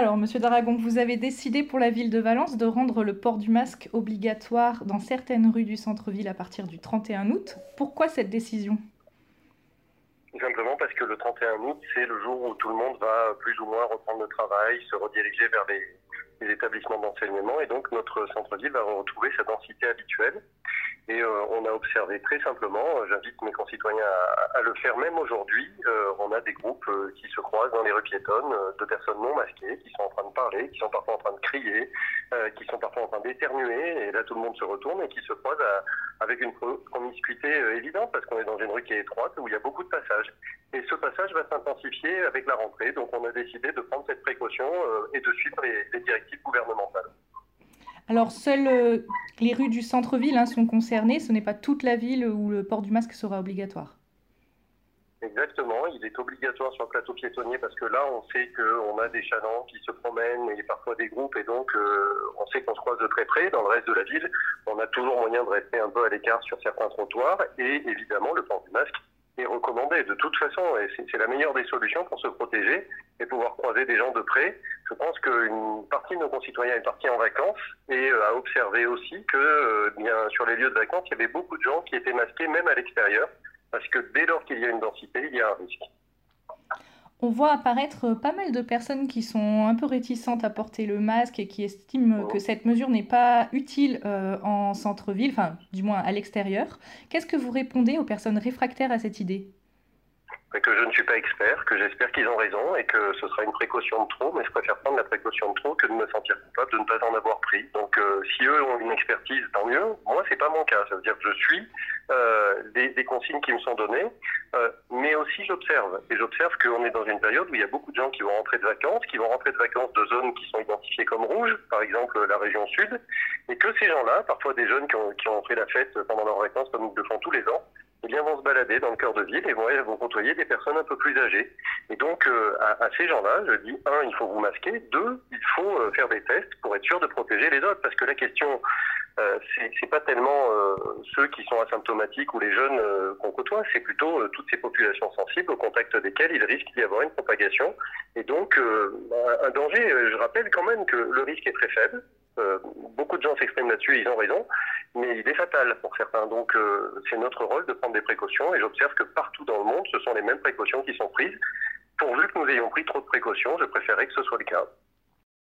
Alors, Monsieur Daragon, vous avez décidé pour la ville de Valence de rendre le port du masque obligatoire dans certaines rues du centre-ville à partir du 31 août. Pourquoi cette décision? Simplement parce que le 31 août, c'est le jour où tout le monde va plus ou moins reprendre le travail, se rediriger vers les établissements d'enseignement et donc notre centre-ville va retrouver sa densité habituelle. Et euh, on a observé très simplement, euh, j'invite mes concitoyens à, le faire même aujourd'hui, euh, on a des groupes qui se croisent dans les rues piétonnes de personnes non masquées, qui sont en train de parler, qui sont parfois en train de crier, qui sont parfois en train d'éternuer, et là tout le monde se retourne et qui se croise à, avec une promiscuité évidente parce qu'on est dans une rue qui est étroite où il y a beaucoup de passages. Et ce passage va s'intensifier avec la rentrée, donc on a décidé de prendre cette précaution et de suivre les directives gouvernementales. Alors, seules euh, les rues du centre-ville hein, sont concernées. Ce n'est pas toute la ville où le port du masque sera obligatoire. Exactement, il est obligatoire sur le plateau piétonnier parce que là, on sait qu'on a des chalands qui se promènent et parfois des groupes, et donc euh, on sait qu'on se croise de très près. Dans le reste de la ville, on a toujours moyen de rester un peu à l'écart sur certains trottoirs, et évidemment, le port du masque est recommandé de toute façon, et c'est la meilleure des solutions pour se protéger et pouvoir croiser des gens de près. Je pense qu'une partie de nos concitoyens est partie en vacances et euh, a observé aussi que euh, bien sur les lieux de vacances, il y avait beaucoup de gens qui étaient masqués même à l'extérieur, parce que dès lors qu'il y a une densité, il y a un risque. On voit apparaître pas mal de personnes qui sont un peu réticentes à porter le masque et qui estiment Oh. que cette mesure n'est pas utile euh, en centre-ville, enfin du moins à l'extérieur. Qu'est-ce que vous répondez aux personnes réfractaires à cette idée? Que je ne suis pas expert, que j'espère qu'ils ont raison et que ce sera une précaution de trop, mais je préfère prendre la précaution de trop que de me sentir coupable de ne pas en avoir pris. Donc euh, si eux ont une expertise, tant mieux. Moi, c'est pas mon cas. Ça veut dire que je suis euh, des, des, consignes qui me sont données, euh, mais aussi j'observe. Et j'observe qu'on est dans une période où il y a beaucoup de gens qui vont rentrer de vacances, qui vont rentrer de vacances de zones qui sont identifiées comme rouges, par exemple la région sud, et que ces gens-là, parfois des jeunes qui ont, qui ont fait la fête pendant leurs vacances comme ils le font tous les ans, bien, vont se balader dans le cœur de ville et vont, vont côtoyer des personnes un peu plus âgées. Et donc, euh, à, ces gens-là, je dis, un, il faut vous masquer, deux, il faut euh, faire des tests pour être sûr de protéger les autres. Parce que la question, euh, c'est pas tellement euh, ceux qui sont asymptomatiques ou les jeunes qu'on côtoie, c'est plutôt toutes ces populations sensibles au contact desquelles il risque d'y avoir une propagation. Et donc, un danger, je rappelle quand même que le risque est très faible. Beaucoup de gens s'expriment là-dessus ils ont raison, mais il est fatal pour certains. Donc euh, c'est notre rôle de prendre des précautions et j'observe que partout dans le monde, ce sont les mêmes précautions qui sont prises. Pourvu que nous ayons pris trop de précautions, je préférerais que ce soit le cas.